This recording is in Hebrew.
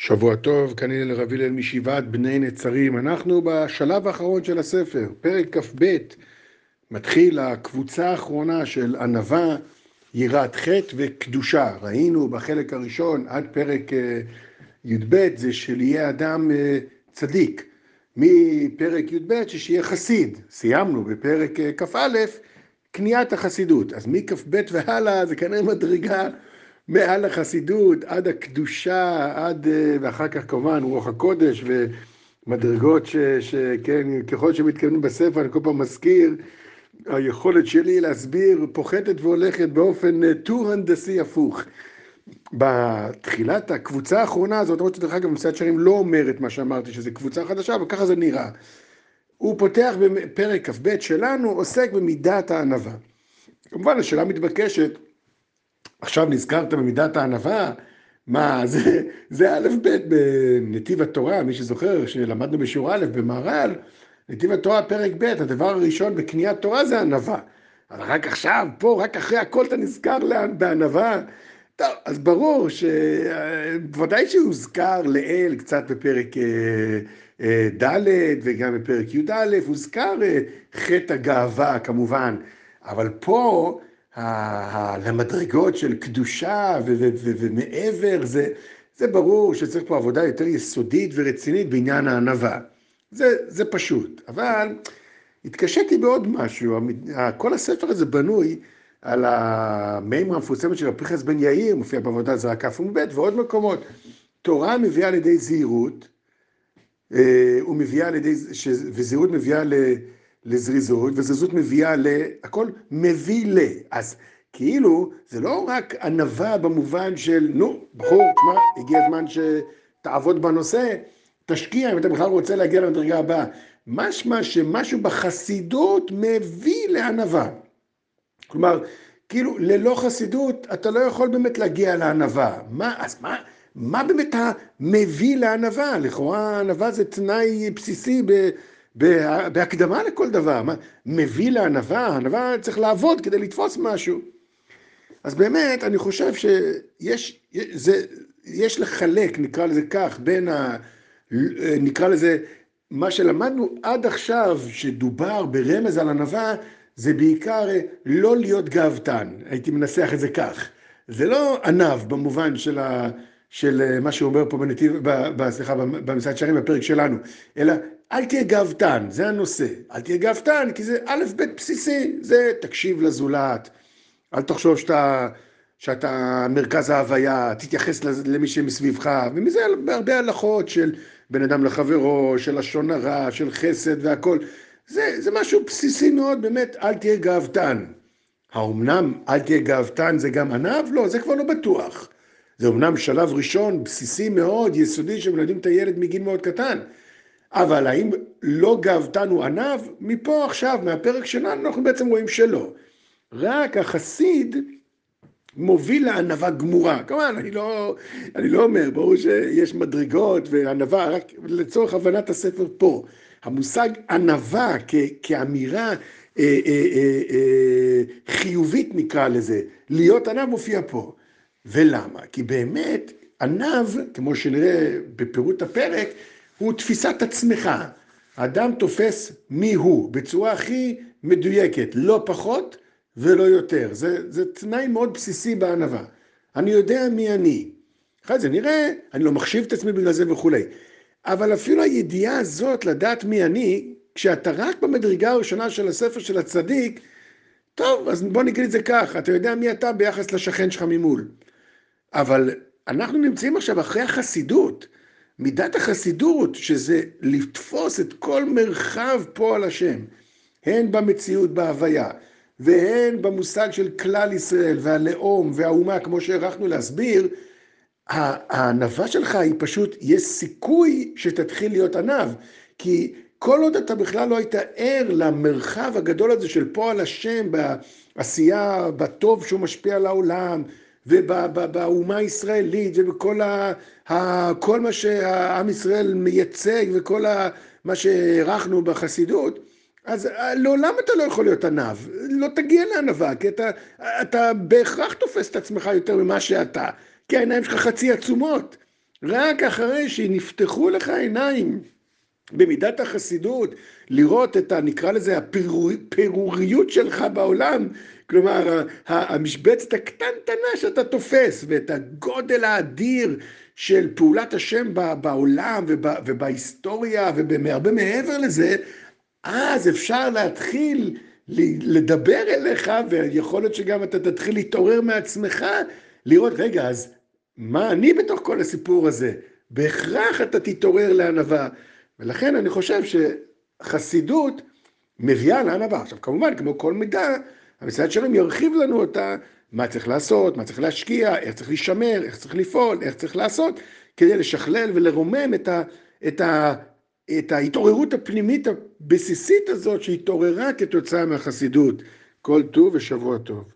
שבוע טוב, כאן הלל רב הלל מישיבת בני נצרים. אנחנו בשלב האחרון של הספר, פרק כ"ב, מתחיל הקבוצה האחרונה של ענווה, יראת חטא וקדושה. ראינו בחלק הראשון עד פרק אה, י"ב זה של יהיה אדם אה, צדיק. מפרק י"ב שיהיה חסיד. סיימנו בפרק אה, כ"א, קניית החסידות. אז מכ"ב והלאה זה כנראה מדרגה מעל החסידות, עד הקדושה, עד, אה, ואחר כך כמובן רוח הקודש ומדרגות שכן, ככל שמתקיימים בספר, אני כל פעם מזכיר, היכולת שלי להסביר פוחתת והולכת באופן אה, טור הנדסי הפוך. בתחילת הקבוצה האחרונה הזאת, למרות שדרך אגב מסיעת שרים לא אומר את מה שאמרתי, שזה קבוצה חדשה, אבל ככה זה נראה. הוא פותח בפרק כ"ב שלנו, עוסק במידת הענווה. כמובן השאלה מתבקשת, עכשיו נזכרת במידת הענווה, מה, זה, זה א' ב' בנתיב התורה, מי שזוכר שלמדנו בשיעור א' במהר"ל, נתיב התורה פרק ב', הדבר הראשון בקניית תורה זה ענווה. אבל רק עכשיו, פה, רק אחרי הכל אתה נזכר בענווה. טוב, אז ברור שבוודאי שהוזכר לאל קצת בפרק אה, אה, ד' וגם בפרק י"א, הוזכר אה, חטא הגאווה כמובן, אבל פה למדרגות של קדושה ומעבר, זה, זה ברור שצריך פה עבודה יותר יסודית ורצינית בעניין הענווה. זה, זה פשוט, אבל התקשיתי בעוד משהו, כל הספר הזה בנוי על המימרה המפורסמת של הפרחס בן יאיר, מופיע בעבודה זרה כף וב' ועוד מקומות. תורה מביאה על ידי זהירות, אה, ומביאה על ידי, וזהירות מביאה ל... לזריזות, וזריזות מביאה ל... הכל מביא ל... אז כאילו, זה לא רק ענווה במובן של, נו, בחור, תשמע, הגיע הזמן שתעבוד בנושא, תשקיע אם אתה בכלל רוצה להגיע למדרגה הבאה. משמע שמשהו בחסידות מביא לענווה. כלומר, כאילו, ללא חסידות אתה לא יכול באמת להגיע לענווה. מה, אז מה, מה באמת המביא לענווה? לכאורה ענווה זה תנאי בסיסי ב... בהקדמה לכל דבר, מה, מביא לענווה, ענווה צריך לעבוד כדי לתפוס משהו. אז באמת, אני חושב שיש זה, יש לחלק, נקרא לזה כך, בין ה... נקרא לזה, מה שלמדנו עד עכשיו, שדובר ברמז על ענווה, זה בעיקר לא להיות גאוותן, הייתי מנסח את זה כך. זה לא ענב במובן של, ה, של מה שהוא אומר פה בנתיב, סליחה, במשרד שערים בפרק שלנו, אלא אל תהיה גאוותן, זה הנושא. אל תהיה גאוותן, כי זה א' ב' בסיסי, זה תקשיב לזולת, אל תחשוב שאתה, שאתה מרכז ההוויה, תתייחס למי שמסביבך, ומזה הרבה הלכות של בן אדם לחברו, של לשון הרע, של חסד והכל. זה, זה משהו בסיסי מאוד, באמת, אל תהיה גאוותן. האומנם אל תהיה גאוותן זה גם ענב? לא, זה כבר לא בטוח. זה אומנם שלב ראשון, בסיסי מאוד, יסודי, שמלמדים את הילד מגיל מאוד קטן. אבל האם לא גאוותנו ענב? מפה עכשיו, מהפרק שלנו, אנחנו בעצם רואים שלא. רק החסיד מוביל לענווה גמורה. כמובן, אני לא, אני לא אומר, ברור שיש מדרגות וענווה, רק לצורך הבנת הספר פה. המושג ענווה כאמירה אה, אה, אה, אה, חיובית נקרא לזה, להיות ענב מופיע פה. ולמה? כי באמת ענב, כמו שנראה בפירוט הפרק, הוא תפיסת עצמך. האדם תופס מי הוא בצורה הכי מדויקת, לא פחות ולא יותר. זה, זה תנאי מאוד בסיסי בענווה. אני יודע מי אני. אחרי זה נראה, אני לא מחשיב את עצמי בגלל זה וכולי. אבל אפילו הידיעה הזאת, לדעת מי אני, כשאתה רק במדרגה הראשונה של הספר של הצדיק, טוב, אז בוא נגיד את זה כך, אתה יודע מי אתה ביחס לשכן שלך ממול. אבל אנחנו נמצאים עכשיו אחרי החסידות. מידת החסידות, שזה לתפוס את כל מרחב פועל השם, הן במציאות, בהוויה, והן במושג של כלל ישראל והלאום והאומה, כמו שהערכנו להסביר, הענווה שלך היא פשוט, יש סיכוי שתתחיל להיות ענב, כי כל עוד אתה בכלל לא היית ער למרחב הגדול הזה של פועל השם בעשייה, בטוב שהוא משפיע על העולם, ובאומה הישראלית ובכל ה, ה, כל מה שהעם ישראל מייצג וכל ה, מה שהערכנו בחסידות, אז אה, לעולם אתה לא יכול להיות ענב, לא תגיע לענווה, כי אתה, אתה בהכרח תופס את עצמך יותר ממה שאתה, כי העיניים שלך חצי עצומות. רק אחרי שנפתחו לך עיניים במידת החסידות, לראות את ה... נקרא לזה הפירוריות שלך בעולם, כלומר המשבצת הקטנטנה שאתה תופס ואת הגודל האדיר של פעולת השם בעולם ובהיסטוריה ובהרבה מעבר לזה, אז אפשר להתחיל לדבר אליך ויכול להיות שגם אתה תתחיל להתעורר מעצמך, לראות, רגע, אז מה אני בתוך כל הסיפור הזה? בהכרח אתה תתעורר לענווה. ולכן אני חושב שחסידות מביאה לענווה. עכשיו כמובן, כמו כל מידה, המשרד שלהם ירחיב לנו אותה, מה צריך לעשות, מה צריך להשקיע, איך צריך להישמר, איך צריך לפעול, איך צריך לעשות, כדי לשכלל ולרומם את, ה, את, ה, את ההתעוררות הפנימית הבסיסית הזאת שהתעוררה כתוצאה מהחסידות. כל טוב ושבוע טוב.